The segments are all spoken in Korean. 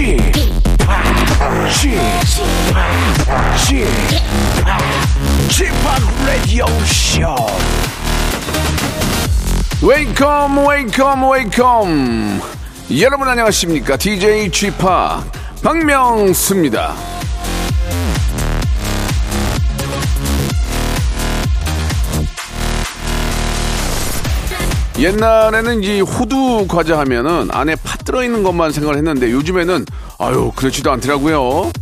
Chip, Chip, Radio Show. Wake up wake up wake up 여러분 안녕하십니까 DJ G 파 박명수입니다. 옛날에는 이 호두 과자 하면은 안에 팥 들어있는 것만 생각을 했는데 요즘에는 아유 그렇지도 않더라고요.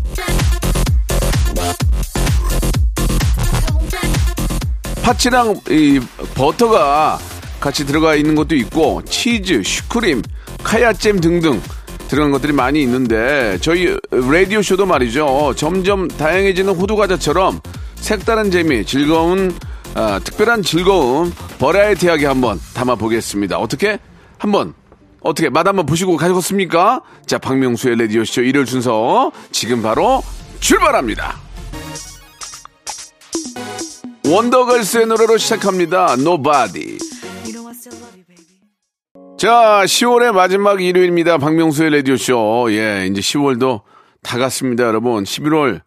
팥이랑 이 버터가 같이 들어가 있는 것도 있고 치즈, 슈크림, 카야잼 등등 들어간 것들이 많이 있는데 저희 라디오 쇼도 말이죠. 점점 다양해지는 호두 과자처럼 색다른 재미, 즐거운 아, 특별한 즐거움 버라이티하게 한번 담아 보겠습니다. 어떻게? 한번 어떻게 맛 한번 보시고 가셨습니까? 자, 박명수의 라디오 쇼 일요일 순서 지금 바로 출발합니다. 원더걸스의 노래로 시작합니다. Nobody. 자, 10월의 마지막 일요일입니다. 박명수의 라디오쇼. 예, 이제 10월도 다 갔습니다, 여러분. 11월,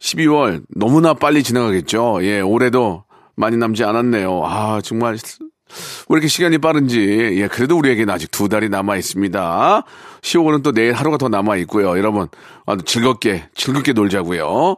12월 너무나 빨리 지나가겠죠. 예, 올해도 많이 남지 않았네요. 아, 정말 왜 이렇게 시간이 빠른지. 예, 그래도 우리에게는 아직 두 달이 남아 있습니다. 10월은 또 내일 하루가 더 남아 있고요. 여러분, 아주 즐겁게, 즐겁게 놀자고요.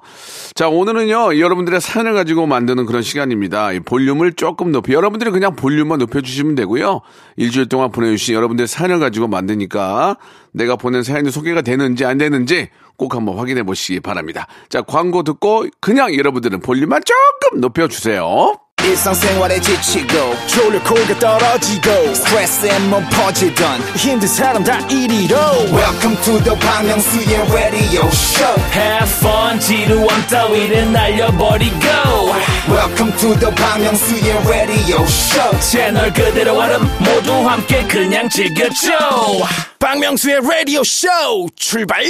자, 오늘은요, 여러분들의 사연을 가지고 만드는 그런 시간입니다. 이 볼륨을 조금 높여. 여러분들이 그냥 볼륨만 높여주시면 되고요. 일주일 동안 보내주신 여러분들의 사연을 가지고 만드니까 내가 보낸 사연이 소개가 되는지 안 되는지 꼭 한번 확인해 보시기 바랍니다. 자, 광고 듣고 그냥 여러분들은 볼륨만 조금 높여 주세요. 일상생활에 지치고, 졸려 코가 떨어지고, 스트레스에 몸 퍼지던, 힘든 사람 다 이리로. welcome to the Bang Myung-soo's radio show Have fun 지루함 따위를 날려버리고 welcome to the Bang Myung-soo's radio show 채널 그대로 얼음 모두 함께 그냥 즐겨줘 박명수의 라디오 쇼 출발!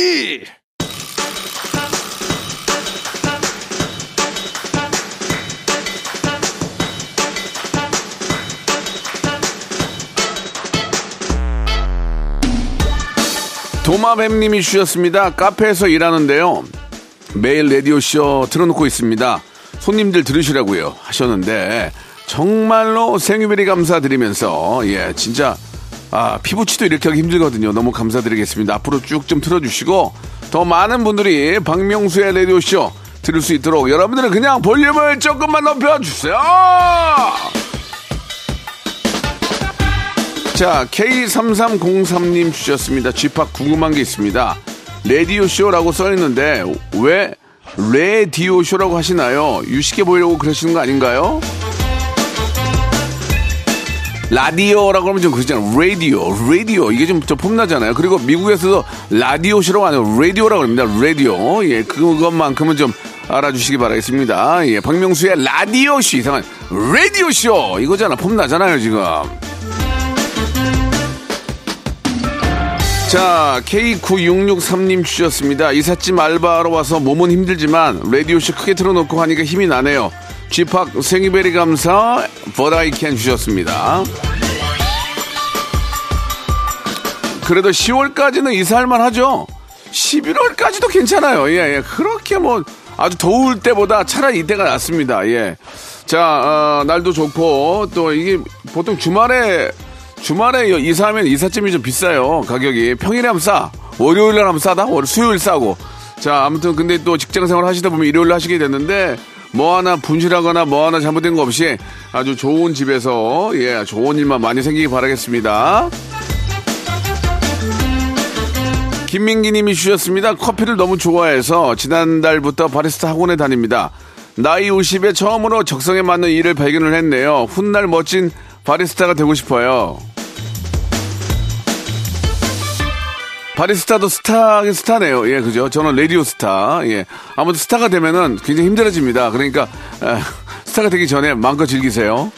도마뱀님이 주셨습니다. 카페에서 일하는데요. 매일 라디오쇼 틀어놓고 있습니다. 손님들 들으시라고요. 하셨는데, 정말로 생유베리 감사드리면서, 예, 진짜, 아, 피부치도 이렇게 하기 힘들거든요. 너무 감사드리겠습니다. 앞으로 쭉 좀 틀어주시고, 더 많은 분들이 박명수의 라디오쇼 들을 수 있도록 여러분들은 그냥 볼륨을 조금만 높여주세요! 자, K3303님 주셨습니다. 집합 궁금한 게 있습니다. 레디오쇼라고 써있는데, 왜 레디오쇼라고 하시나요? 유식해 보이려고 그러시는 거 아닌가요? 라디오라고 하면 좀 그러잖아요. 라디오, 라디오. 이게 좀, 좀 폼나잖아요. 그리고 미국에서도 라디오쇼라고 하는 라디오라고 합니다. 라디오. 예, 그것만큼은 좀 알아주시기 바라겠습니다. 예, 박명수의 라디오쇼 이상한 라디오쇼. 이거잖아. 폼나잖아요, 지금. 자, K9663님 주셨습니다. 이삿짐 알바하러 와서 몸은 힘들지만 라디오쇼 크게 틀어놓고 하니까 힘이 나네요. 쥐팍 생이베리 감사 버라이캔 주셨습니다. 그래도 10월까지는 이사할만 하죠. 11월까지도 괜찮아요. 예, 예. 그렇게 뭐 아주 더울 때보다 차라리 이때가 낫습니다. 예. 자, 어, 날도 좋고 또 이게 보통 주말에 주말에 이사하면 이삿짐이 좀 비싸요. 가격이. 평일에 하면 싸. 월요일날 하면 싸다? 월, 수요일 싸고. 자, 아무튼 근데 또 직장 생활 하시다 보면 일요일 하시게 됐는데 뭐 하나 분실하거나 뭐 하나 잘못된 거 없이 아주 좋은 집에서 예, 좋은 일만 많이 생기기 바라겠습니다. 김민기 님이 주셨습니다. 커피를 너무 좋아해서 지난달부터 바리스타 학원에 다닙니다. 나이 50에 처음으로 적성에 맞는 일을 발견을 했네요. 훗날 멋진 바리스타가 되고 싶어요. 바리스타도 스타긴 스타네요. 예, 그죠? 저는 라디오 스타. 예. 아무튼 스타가 되면은 굉장히 힘들어집니다. 그러니까, 에, 스타가 되기 전에 마음껏 즐기세요.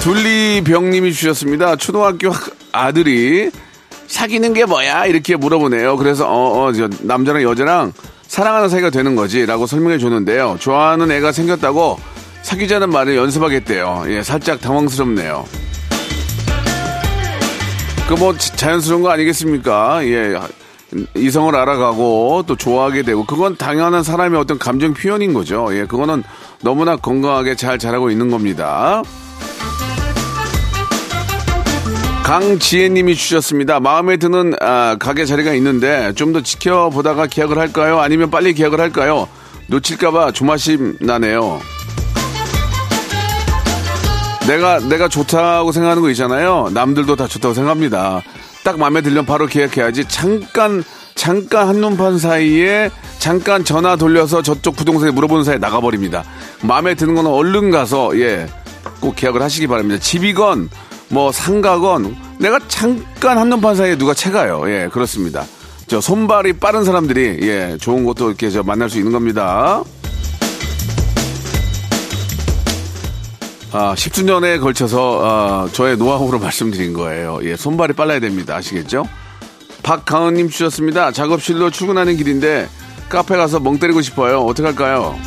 둘리병님이 주셨습니다. 초등학교 학- 아들이 사귀는 게 뭐야? 이렇게 물어보네요. 그래서, 어, 어, 저 남자랑 여자랑 사랑하는 사이가 되는 거지. 라고 설명해 줬는데요. 좋아하는 애가 생겼다고 사귀자는 말을 연습하겠대요. 예, 살짝 당황스럽네요. 그 뭐 자연스러운 거 아니겠습니까? 예. 이성을 알아가고 또 좋아하게 되고 그건 당연한 사람의 어떤 감정 표현인 거죠. 예, 그거는 너무나 건강하게 잘 자라고 있는 겁니다. 강지혜님이 주셨습니다. 마음에 드는 아, 가게 자리가 있는데 좀 더 지켜보다가 계약을 할까요? 아니면 빨리 계약을 할까요? 놓칠까봐 조마심 나네요. 내가 내가 좋다고 생각하는 거 있잖아요. 남들도 다 좋다고 생각합니다. 딱 마음에 들면 바로 계약해야지. 잠깐 잠깐 한눈판 사이에 잠깐 전화 돌려서 저쪽 부동산에 물어보는 사이에 나가버립니다. 마음에 드는 거는 얼른 가서 예 꼭 계약을 하시기 바랍니다. 집이건 뭐 상가건 내가 잠깐 한눈판 사이에 누가 채가요. 예 그렇습니다. 저 손발이 빠른 사람들이 예 좋은 것도 이렇게 저 만날 수 있는 겁니다. 아, 10주년에 걸쳐서 아, 저의 노하우로 말씀드린 거예요. 예, 손발이 빨라야 됩니다. 아시겠죠? 박가은님 주셨습니다. 작업실로 출근하는 길인데 카페 가서 멍 때리고 싶어요. 어떡할까요?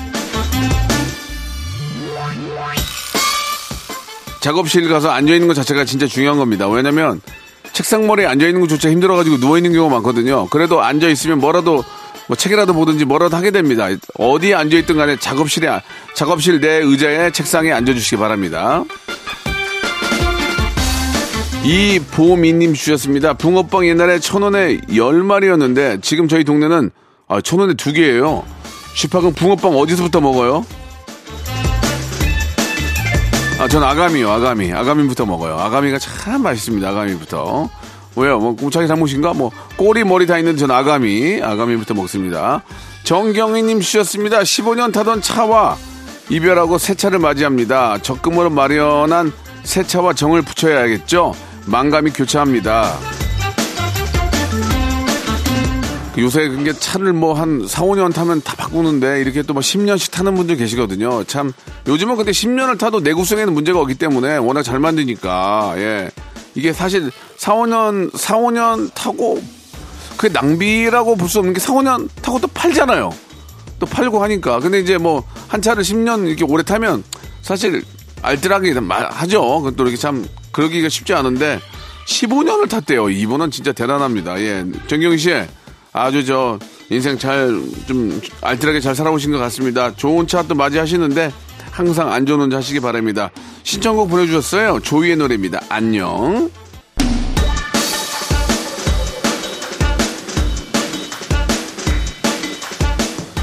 작업실 가서 앉아있는 것 자체가 진짜 중요한 겁니다. 왜냐면 책상머리에 앉아있는 것조차 힘들어가지고 누워있는 경우가 많거든요. 그래도 앉아있으면 뭐라도 뭐 책이라도 보든지 뭐라도 하게 됩니다. 어디에 앉아있든 간에 작업실에, 작업실 내 의자에 책상에 앉아주시기 바랍니다. 이 보미님 주셨습니다. 붕어빵 옛날에 천 원에 열 마리였는데 지금 저희 동네는 아, 천 원에 두 개예요. 슈파금 붕어빵 어디서부터 먹어요? 아, 전 아가미요, 아가미. 아가미부터 먹어요. 아가미가 참 맛있습니다, 아가미부터. 왜요? 뭐, 자기 잘못인가? 뭐, 꼬리, 머리 다 있는데 전 아가미, 아가미부터 먹습니다. 정경희님 주셨습니다. 15년 타던 차와 이별하고 새 차를 맞이합니다. 적금으로 마련한 새 차와 정을 붙여야겠죠? 망감이 교차합니다. 요새 그게 차를 뭐 한 4, 5년 타면 다 바꾸는데 이렇게 또뭐 10년씩 타는 분들 계시거든요. 참 요즘은 근데 10년을 타도 내구성에는 문제가 없기 때문에 워낙 잘 만드니까 예. 이게 사실 4, 5년 4, 5년 타고 그게 낭비라고 볼 수 없는 게 4, 5년 타고 또 팔잖아요. 또 팔고 하니까. 근데 이제 뭐 한 차를 10년 이렇게 오래 타면 사실 알뜰하게 하죠. 그또 이렇게 참 그러기가 쉽지 않은데 15년을 탔대요. 이분은 진짜 대단합니다. 예. 정경 씨 아주 저 인생 잘 좀 알뜰하게 잘 살아오신 것 같습니다. 좋은 차 또 맞이하시는데 항상 안전운전 하시기 바랍니다. 신청곡 보내주셨어요. 조이의 노래입니다. 안녕.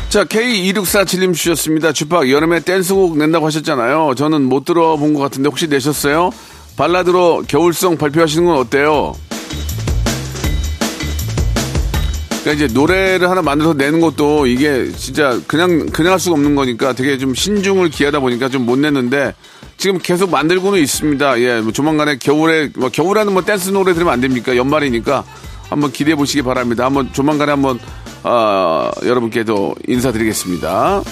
자, K2647님 주셨습니다. 주팍 여름에 댄스곡 낸다고 하셨잖아요. 저는 못 들어본 것 같은데 혹시 내셨어요? 발라드로 겨울송 발표하시는 건 어때요? 그러니까 이제 노래를 하나 만들어서 내는 것도 이게 진짜 그냥 그냥 할 수가 없는 거니까 되게 좀 신중을 기하다 보니까 좀 못 냈는데 지금 계속 만들고는 있습니다. 예, 뭐 조만간에 겨울에 뭐 겨울에는 뭐 댄스 노래 들으면 안 됩니까? 연말이니까 한번 기대해 보시기 바랍니다. 한번 조만간에 한번 어, 여러분께도 인사드리겠습니다.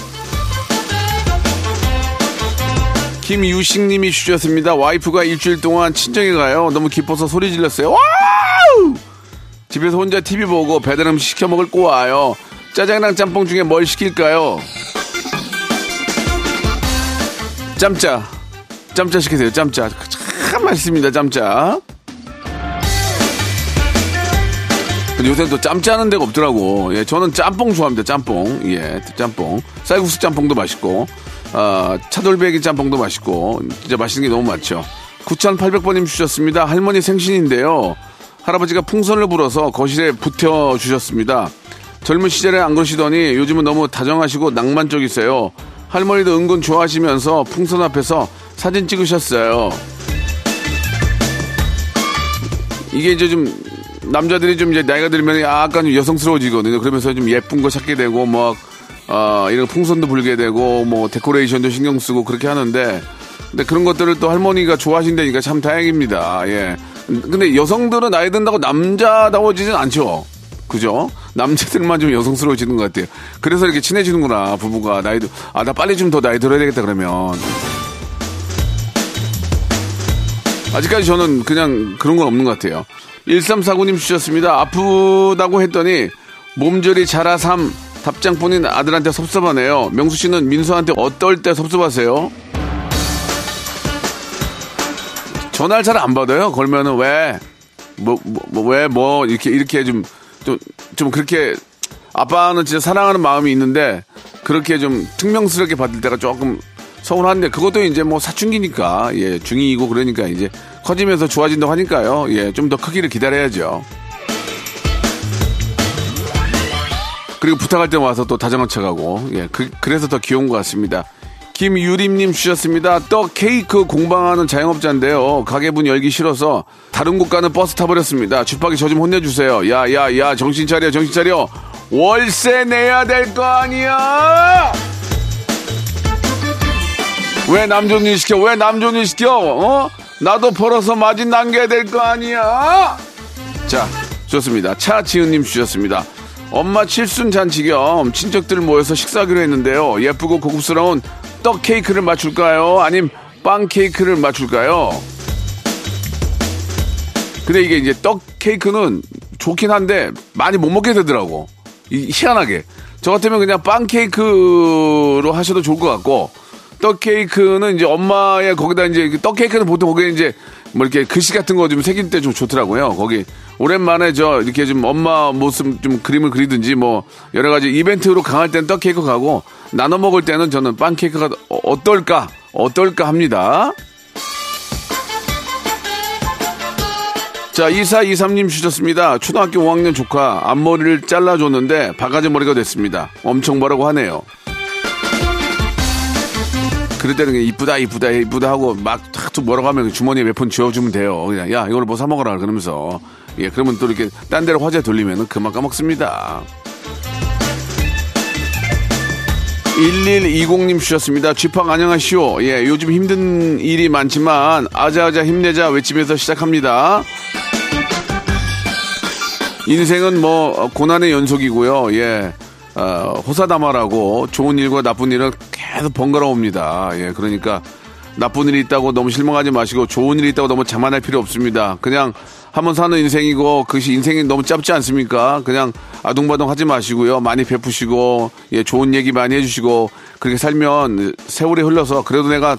김유식님이 주셨습니다. 와이프가 일주일 동안 친정에 가요. 너무 기뻐서 소리 질렀어요. Wow! 집에서 혼자 TV 보고 배달 음식 시켜 먹을 거예요. 짜장이랑 짬뽕 중에 뭘 시킬까요? 짬짜. 짬짜 시키세요, 짬짜. 참 맛있습니다, 짬짜. 요새 또 짬짜는 데가 없더라고. 예, 저는 짬뽕 좋아합니다, 짬뽕. 예, 짬뽕. 쌀국수 짬뽕도 맛있고, 아, 차돌배기 짬뽕도 맛있고, 진짜 맛있는 게 너무 많죠. 9,800번님 주셨습니다. 할머니 생신인데요. 할아버지가 풍선을 불어서 거실에 붙여 주셨습니다. 젊은 시절에 안 그러시더니 요즘은 너무 다정하시고 낭만적이세요. 할머니도 은근 좋아하시면서 풍선 앞에서 사진 찍으셨어요. 이게 이제 좀 남자들이 좀 이제 나이가 들면 약간 좀 여성스러워지거든요. 그러면서 좀 예쁜 거 찾게 되고 뭐 어, 이런 풍선도 불게 되고 뭐 데코레이션도 신경 쓰고 그렇게 하는데 근데 그런 것들을 또 할머니가 좋아하신다니까 참 다행입니다. 예. 근데 여성들은 나이 든다고 남자다워지진 않죠. 그죠? 남자들만 좀 여성스러워지는 것 같아요. 그래서 이렇게 친해지는구나, 부부가. 나이도, 아, 나 빨리 좀 더 나이 들어야 되겠다, 그러면. 아직까지 저는 그냥 그런 건 없는 것 같아요. 1349님 주셨습니다. 아프다고 했더니 몸조리 자라 삼 답장뿐인 아들한테 섭섭하네요. 명수 씨는 민수한테 어떨 때 섭섭하세요? 전화를 잘 안 받아요. 걸면은 왜, 뭐, 뭐, 왜, 뭐, 이렇게, 이렇게 좀, 좀, 좀 그렇게, 아빠는 진짜 사랑하는 마음이 있는데, 그렇게 좀 특명스럽게 받을 때가 조금 서운한데, 그것도 이제 뭐 사춘기니까, 예, 중2이고 그러니까 이제 커지면서 좋아진다고 하니까요. 예, 좀 더 크기를 기다려야죠. 그리고 부탁할 때 와서 또 다정한 척하고, 예, 그, 그래서 더 귀여운 것 같습니다. 김유림님 주셨습니다. 떡 케이크 공방하는 자영업자인데요. 가게문 열기 싫어서 다른 곳 가는 버스 타버렸습니다. 주파기 저 좀 혼내주세요. 야, 야, 야, 정신 차려, 정신 차려. 월세 내야 될 거 아니야! 왜 남존일 시켜? 왜 남존일 시켜? 어? 나도 벌어서 마진 남겨야 될 거 아니야? 자, 좋습니다. 차지은님 주셨습니다. 엄마 칠순 잔치 겸 친척들 모여서 식사하기로 했는데요. 예쁘고 고급스러운 떡 케이크를 맞출까요? 아님 빵 케이크를 맞출까요? 근데 이게 이제 떡 케이크는 좋긴 한데 많이 못 먹게 되더라고. 이- 희한하게. 저 같으면 그냥 빵 케이크로 하셔도 좋을 것 같고 떡 케이크는 이제 엄마의 거기다 이제 그떡 케이크는 보통 거기에 이제 뭐 이렇게 글씨 같은 거 좀 새길 때 좀 좋더라고요. 거기 오랜만에 저 이렇게 좀 엄마 모습 좀 그림을 그리든지 뭐 여러 가지 이벤트로 강할 때는 떡 케이크 가고 나눠 먹을 때는 저는 빵 케이크가 어- 어떨까 어떨까 합니다. 자, 2423님 주셨습니다. 초등학교 5학년 조카 앞머리를 잘라줬는데 바가지 머리가 됐습니다. 엄청 뭐라고 하네요. 그럴 때는 이쁘다, 이쁘다, 이쁘다 하고 막탁 뭐라고 하면 주머니에 몇 푼 쥐어주면 돼요. 그냥 야, 이걸 뭐 사 먹어라. 그러면서. 예, 그러면 또 이렇게 딴 데로 화제 돌리면 그만 까먹습니다. 1120님 주셨습니다. 쥐팡 안녕하시오. 예, 요즘 힘든 일이 많지만 아자아자 힘내자 외치면서 시작합니다. 인생은 뭐 어, 고난의 연속이고요. 예. 어, 호사다마라고 좋은 일과 나쁜 일은 계속 번갈아 옵니다. 예, 그러니까 나쁜 일이 있다고 너무 실망하지 마시고 좋은 일이 있다고 너무 자만할 필요 없습니다. 그냥 한번 사는 인생이고 그것이 인생이 너무 짧지 않습니까? 그냥 아둥바둥 하지 마시고요. 많이 베푸시고 예, 좋은 얘기 많이 해주시고 그렇게 살면 세월이 흘러서 그래도 내가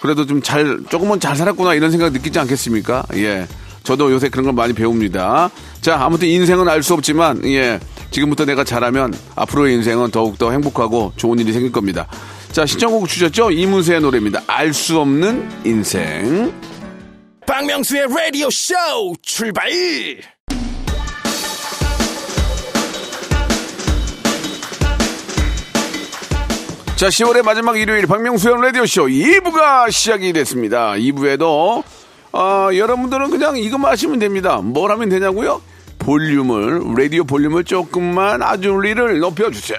그래도 좀 잘, 조금은 잘 살았구나 이런 생각 느끼지 않겠습니까? 예. 저도 요새 그런 걸 많이 배웁니다. 자, 아무튼 인생은 알 수 없지만, 예. 지금부터 내가 잘하면 앞으로의 인생은 더욱더 행복하고 좋은 일이 생길 겁니다. 자, 신청곡 주셨죠? 이문세의 노래입니다. 알 수 없는 인생. 박명수의 라디오 쇼 출발 자, 10월의 마지막 일요일 박명수의 라디오쇼 2부가 시작이 됐습니다. 2부에도 아, 여러분들은 그냥 이것만 하시면 됩니다. 뭘 하면 되냐고요? 볼륨을 라디오 볼륨을 조금만 아주리를 높여주세요.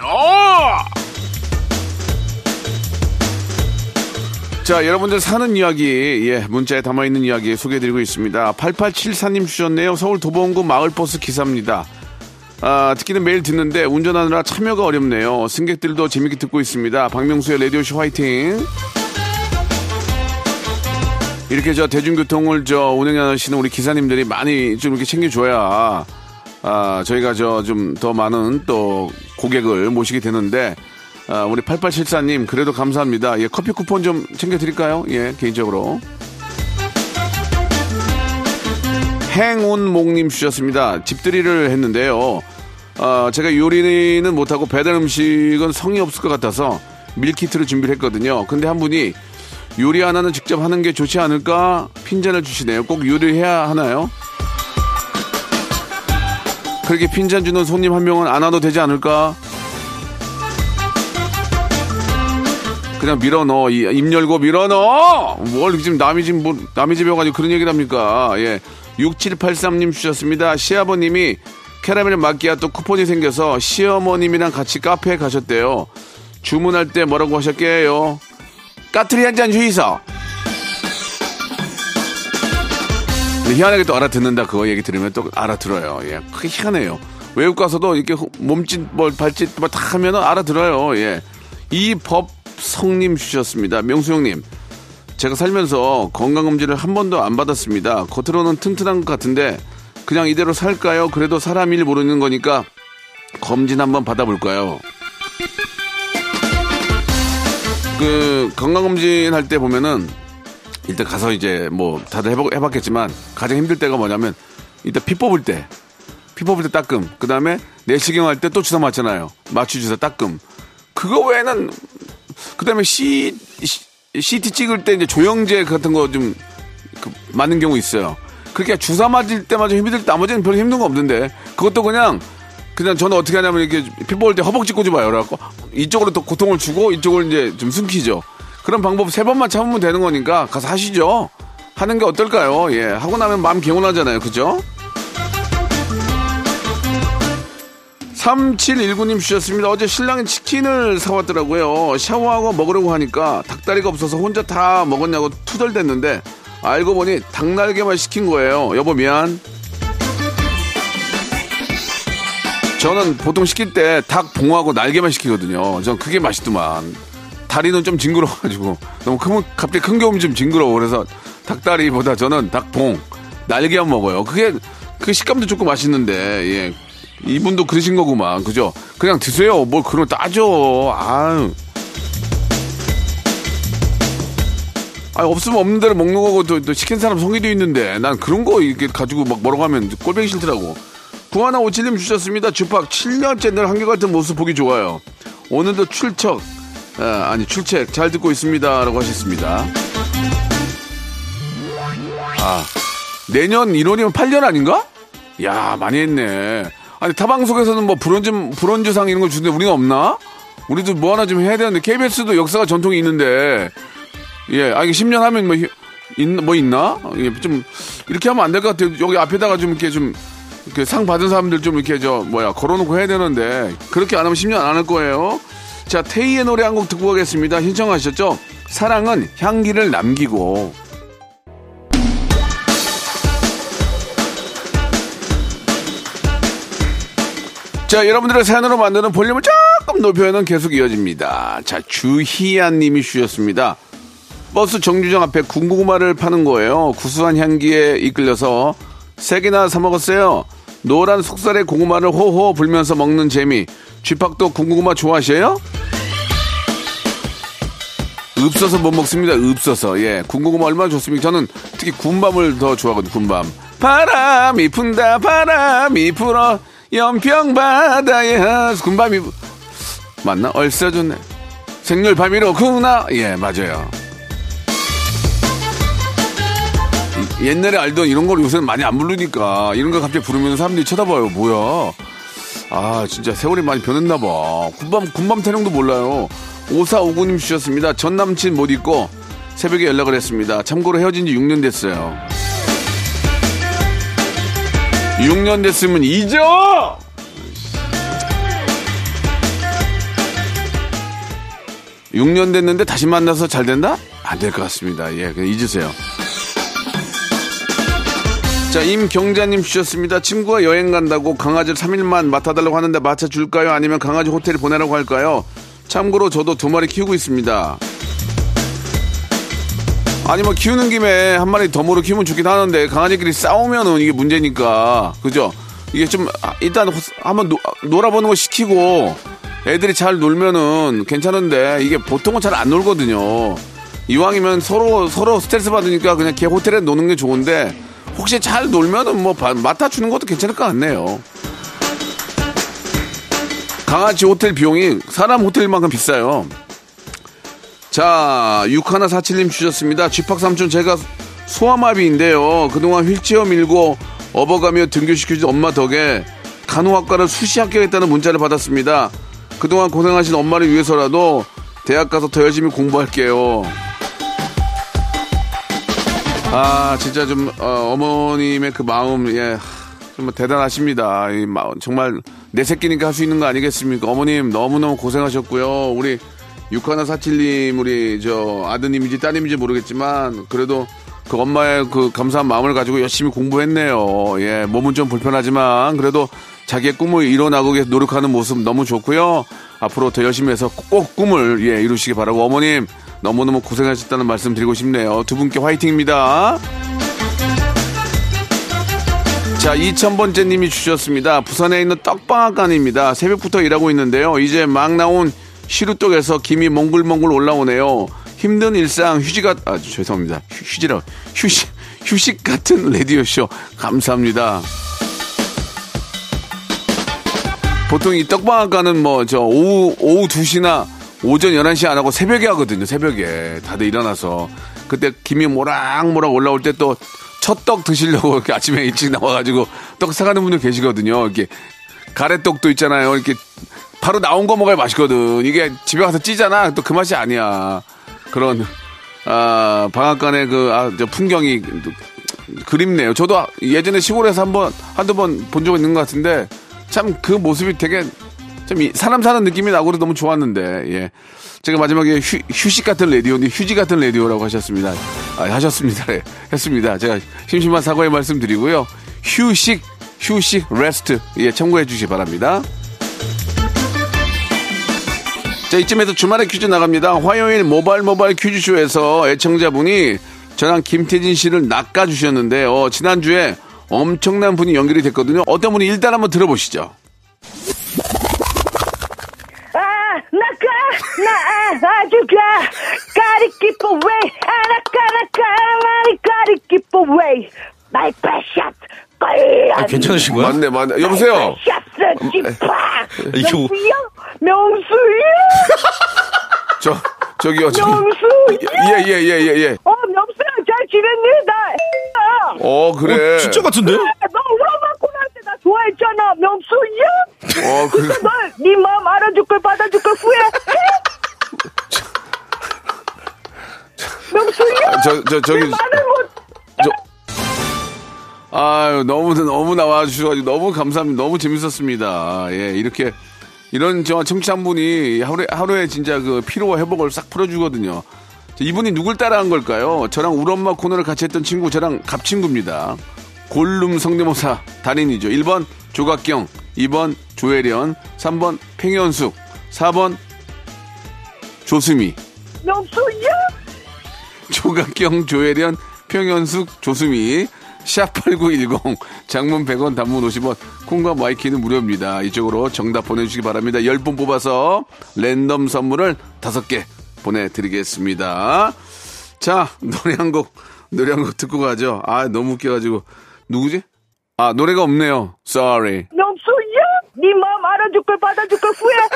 자, 여러분들 사는 이야기, 예, 문자에 담아있는 이야기 소개해드리고 있습니다. 8874님 주셨네요. 서울 도봉구 마을버스 기사입니다. 아, 듣기는 매일 듣는데 운전하느라 참여가 어렵네요. 승객들도 재밌게 듣고 있습니다. 박명수의 라디오쇼 화이팅! 이렇게 저 대중교통을 저 운행하시는 우리 기사님들이 많이 좀 이렇게 챙겨줘야 아, 저희가 저 좀 더 많은 또 고객을 모시게 되는데 아, 우리 8874님 그래도 감사합니다. 예, 커피 쿠폰 좀 챙겨드릴까요? 예, 개인적으로. 행운목님 주셨습니다. 집들이를 했는데요. 아, 제가 요리는 못하고 배달 음식은 성의 없을 것 같아서 밀키트를 준비를 했거든요. 근데 한 분이 요리 하나는 직접 하는 게 좋지 않을까 핀잔을 주시네요. 꼭 요리해야 하나요? 그렇게 핀잔 주는 손님 한 명은 안 와도 되지 않을까? 그냥 밀어 넣어. 이- 입 열고 밀어 넣어! 뭘 지금 남이 집, 뭐, 남이 집에 와가지고 그런 얘기를 합니까? 예. 6783님 주셨습니다. 시아버님이 캐러멜 마끼아또 쿠폰이 생겨서 시어머님이랑 같이 카페에 가셨대요. 주문할 때 뭐라고 하셨게요? 까투리 한잔 주이소. 근데 희한하게 또 알아듣는다 그거 얘기 들으면 또 알아들어요. 예, 그게 희한해요. 외국 가서도 이렇게 몸짓 뭐 발짓 뭐 다 하면은 알아들어요. 예, 이 법성님 주셨습니다. 명수 형님, 제가 살면서 건강검진을 한 번도 안 받았습니다. 겉으로는 튼튼한 것 같은데 그냥 이대로 살까요? 그래도 사람 일 모르는 거니까 검진 한번 받아볼까요? 그 건강검진 할 때 보면은 일단 가서 이제 뭐 다들 해보, 해봤겠지만 가장 힘들 때가 뭐냐면 일단 피 뽑을 때. 피 뽑을 때 따끔. 그 다음에 내시경 할 때 또 주사 맞잖아요. 마취 주사 따끔. 그거 외에는 그 다음에 C, CT 찍을 때 이제 조영제 같은 거좀 그, 맞는 경우 있어요. 그렇게 주사 맞을 때마저 힘들 때 나머지는 별로 힘든 거 없는데 그것도 그냥 그냥 저는 어떻게 하냐면 이렇게 피 뽑을 때 허벅지 꼬집어요. 그래갖고 이쪽으로 또 고통을 주고 이쪽을 이제 좀 숨기죠. 그런 방법 세 번만 참으면 되는 거니까 가서 하시죠. 하는 게 어떨까요? 예. 하고 나면 마음 개운하잖아요. 그죠? 3719님 주셨습니다. 어제 신랑이 치킨을 사왔더라고요. 샤워하고 먹으려고 하니까 닭다리가 없어서 혼자 다 먹었냐고 투덜댔는데 알고 보니 닭날개만 시킨 거예요. 여보 미안. 저는 보통 시킬 때 닭 봉하고 날개만 시키거든요. 전 그게 맛있더만. 다리는 좀 징그러워가지고 너무 크면 갑자기 큰 게 오면 좀 징그러워. 그래서 닭다리보다 저는 닭봉 날개만 먹어요. 그게 그 식감도 좋고 맛있는데 예. 이분도 그러신 거구만. 그죠? 그냥 드세요. 뭘 그런 따져. 아유. 아 없으면 없는 대로 먹는 거고 또, 또 시킨 사람 성의도 있는데 난 그런 거 이렇게 가지고 막 뭐라고 하면 꼴보기 싫더라고. 구하나 오칠님 주셨습니다. 주팍 7년째 늘 한결같은 모습 보기 좋아요. 오늘도 출석 아, 아니 출첵 잘 듣고 있습니다라고 하셨습니다. 아 내년 1월이면 8년 아닌가? 야 많이 했네. 아니 타 방송에서는 뭐 브론즈 브론즈상 이런 걸 주는데 우리가 없나? 우리도 뭐 하나 좀 해야 되는데 KBS도 역사가 전통이 있는데 예, 아 이게 10년 하면 뭐, 있, 뭐 있나? 예, 좀 이렇게 하면 안 될 것 같아요. 여기 앞에다가 좀 이렇게 좀 이렇게 상 받은 사람들 좀 이렇게 저 뭐야 걸어놓고 해야 되는데 그렇게 안 하면 10년 안 할 거예요. 자 테이의 노래 한 곡 듣고 가겠습니다. 신청하셨죠? 사랑은 향기를 남기고 자, 여러분들의 사연으로 만드는 볼륨을 조금 높여는 계속 이어집니다. 자, 주희안 님이 주셨습니다. 버스 정류장 앞에 군고구마를 파는 거예요. 구수한 향기에 이끌려서 세 개나 사 먹었어요. 노란 속살의 고구마를 호호 불면서 먹는 재미. 쥐팍도 군고구마 좋아하셔요? 읍서서 못 먹습니다. 읍서서. 예. 군고구마 얼마나 좋습니까? 저는 특히 군밤을 더 좋아하거든요. 군밤. 바람이 분다, 바람이 불어. 연평 바다에 군밤이 맞나? 얼싸 좋네. 생률 밤이로구나. 예, 맞아요. 옛날에 알던 이런 걸 요새는 많이 안 부르니까 이런 거 갑자기 부르면 사람들이 쳐다봐요. 뭐야? 아, 진짜 세월이 많이 변했나 봐. 군밤 군밤 타령도 몰라요. 오사오구님 주셨습니다. 전 남친 못 잊고 새벽에 연락을 했습니다. 참고로 헤어진 지 6년 됐어요. 6년 됐으면 잊어! (6년) 됐는데 다시 만나서 잘 된다? 안 될 것 같습니다. 예, 그냥 잊으세요. 자, 임경자님 주셨습니다. 친구가 여행 간다고 강아지를 3일만 맡아달라고 하는데 맡아줄까요? 아니면 강아지 호텔에 보내라고 할까요? 참고로 저도 두 마리 키우고 있습니다. 아니 뭐 키우는 김에 한 마리 덤으로 키우면 좋긴 하는데 강아지끼리 싸우면은 이게 문제니까 그죠? 이게 좀 아, 일단 한번 노, 놀아보는 거 시키고 애들이 잘 놀면은 괜찮은데 이게 보통은 잘 안 놀거든요. 이왕이면 서로 서로 스트레스 받으니까 그냥 개 호텔에 노는 게 좋은데 혹시 잘 놀면은 뭐 맡아주는 것도 괜찮을 것 같네요. 강아지 호텔 비용이 사람 호텔만큼 비싸요. 자, 6147님 주셨습니다. 쥐팍 삼촌 제가 소아마비인데요. 그동안 휠체어 밀고 업어가며 등교시켜준 엄마 덕에 간호학과를 수시 합격했다는 문자를 받았습니다. 그동안 고생하신 엄마를 위해서라도 대학 가서 더 열심히 공부할게요. 아, 진짜 좀, 어, 머님의그 마음, 예, 정말 대단하십니다. 이 마음, 정말 내 새끼니까 할 수 있는 거 아니겠습니까? 어머님 너무너무 고생하셨고요. 우리 육하나 사칠님, 우리 저 아드님인지 따님인지 모르겠지만, 그래도 그 엄마의 그 감사한 마음을 가지고 열심히 공부했네요. 예, 몸은 좀 불편하지만, 그래도 자기의 꿈을 이뤄나가기 위해서 노력하는 모습 너무 좋고요. 앞으로 더 열심히 해서 꼭 꿈을 예, 이루시기 바라고 어머님 너무너무 고생하셨다는 말씀 드리고 싶네요. 두 분께 화이팅입니다. 자, 2000번째 님이 주셨습니다. 부산에 있는 떡방앗간입니다. 새벽부터 일하고 있는데요. 이제 막 나온 시루떡에서 김이 몽글몽글 올라오네요. 힘든 일상 휴지가 아 죄송합니다 휴- 휴지라 휴식 휴식 같은 라디오 쇼 감사합니다. 보통 이 떡방앗간은 뭐 저 오후 오후 2시나 오전 11시 안 하고 새벽에 하거든요. 새벽에 다들 일어나서 그때 김이 모락모락 올라올 때 또 첫떡 드시려고 이렇게 아침에 일찍 나와가지고 떡 사가는 분들 계시거든요. 이렇게 가래떡도 있잖아요. 이렇게 바로 나온 거 먹어야 맛있거든. 이게 집에 가서 찌잖아. 또 그 맛이 아니야. 그런 아 방앗간의 그 아, 저 풍경이 그립네요. 저도 예전에 시골에서 한 번 한두 번 본 적 있는 것 같은데 참 그 모습이 되게 좀 이- 사람 사는 느낌이 나고 그래서 너무 좋았는데 예. 제가 마지막에 휴, 휴식 같은 라디오인데 휴지 같은 라디오라고 하셨습니다. 아, 하셨습니다. 예, 했습니다. 제가 심심한 사과의 말씀 드리고요. 휴식, 휴식, rest 예, 참고해 주시기 바랍니다. 자, 이쯤에서 주말에 퀴즈 나갑니다. 화요일 모바일 모바일 퀴즈쇼에서 애청자분이 저랑 김태진 씨를 낚아주셨는데, 어, 지난주에 엄청난 분이 연결이 됐거든요. 어떤 분이 일단 한번 들어보시죠. 나가, 나, 아주가, gotta keep away, 아, 나리, gotta keep away. 아, 괜찮으신 거야? 맞네, 맞네. 여보세요? 패샷, 지파. 이거- 명수야? 명수야? 저, 저기요. 저, 명수야? 예, 예, 예, 예, 예. 어, 명수야, 잘 지냈니? 나, 야. 어, 그래. 어, 진짜 같은데요? 너 우라마코 할때 나 좋아했잖아, 명수야? 어, 그, 널네 마음 알아줄 걸 받아줄 걸 후회해? 명수야? 저, 저, 저기. 저, 아유, 너무, 너무 나와주셔가지고 너무 감사합니다. 너무 재밌었습니다. 예, 이렇게, 이런 저 청취자 한 분이 하루에, 하루에 진짜 그 피로와 회복을 싹 풀어주거든요. 자, 이분이 누굴 따라한 걸까요? 저랑 우리 엄마 코너를 같이 했던 친구, 저랑 갑친구입니다. 골룸 성대모사 달인이죠. 1번 조각경, 2번 조혜련, 3번 팽현숙, 4번 조수미. 명수야? 조갑경, 조혜련, 평현숙, 조수미, 샵8910, 장문 100원, 단문 50원, 콩과 My K는 무료입니다. 이쪽으로 정답 보내주시기 바랍니다. 10분 뽑아서 랜덤 선물을 5개 보내드리겠습니다. 자, 노래 한 곡, 노래 한 곡 듣고 가죠. 아, 너무 웃겨가지고. 누구지? 아, 노래가 없네요. Sorry. 명수야? 네 마음 알아줄 걸 받아줄 걸 후회해?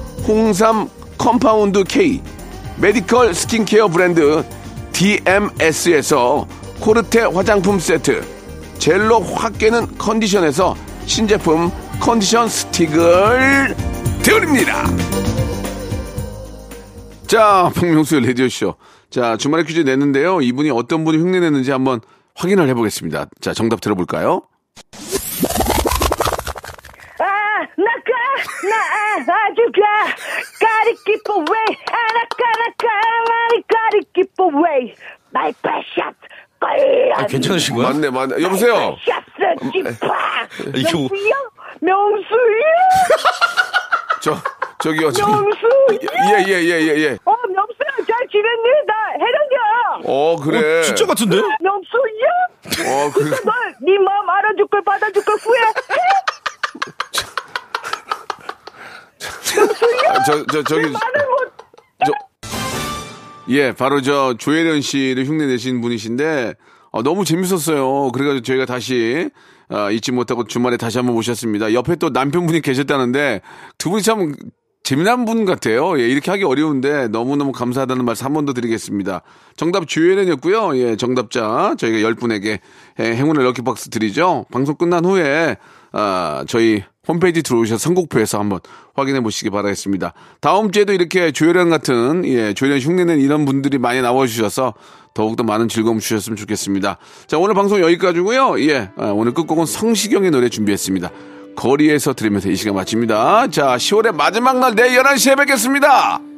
홍삼 컴파운드 K 메디컬 스킨케어 브랜드 DMS에서 코르테 화장품 세트 젤로 확 깨는 컨디션에서 신제품 컨디션 스틱을 드립니다. 자, 박명수의 라디오쇼. 자, 주말에 퀴즈 냈는데요. 이분이 어떤 분이 흉내냈는지 한번 확인을 해보겠습니다. 자, 정답 들어볼까요? 아주가, gotta keep away, 나까, 많이 gotta keep away. 패샷, 걸려. 아, 괜찮으신 거야? 맞네, 맞네. 여보세요? 샷스, 찌파. 이게 뭐- 명수야? 명수야? 저, 저기요, 저 명수? 예, 예, 예, 예, 예. 어, 명수야, 잘 지냈니? 나 혜령이야. 어, 그래. 어, 진짜 같은데? 명수야? 어, 그, 널네 마음 알아줄 걸 받아줄 걸 후회해? 저, 저, 저기. 저, 예, 바로 저 조혜련 씨를 흉내 내신 분이신데 어, 너무 재밌었어요. 그래가지고 저희가 다시 아, 잊지 못하고 주말에 다시 한번 모셨습니다. 옆에 또 남편분이 계셨다는데 두 분이 참 재미난 분 같아요. 예, 이렇게 하기 어려운데 너무너무 감사하다는 말씀 한 번 더 드리겠습니다. 정답 조혜련이었고요. 예, 정답자 저희가 10분에게 예, 행운의 럭키박스 드리죠. 방송 끝난 후에 아, 저희 홈페이지 들어오셔서 선곡표에서 한번 확인해 보시기 바라겠습니다. 다음 주에도 이렇게 조혜련 같은, 예, 조혜련 흉내낸 이런 분들이 많이 나와주셔서 더욱더 많은 즐거움 주셨으면 좋겠습니다. 자, 오늘 방송 여기까지고요 예, 아, 오늘 끝곡은 성시경의 노래 준비했습니다. 거리에서 들으면서 이 시간 마칩니다. 자, 10월의 마지막 날 내일 11시에 뵙겠습니다.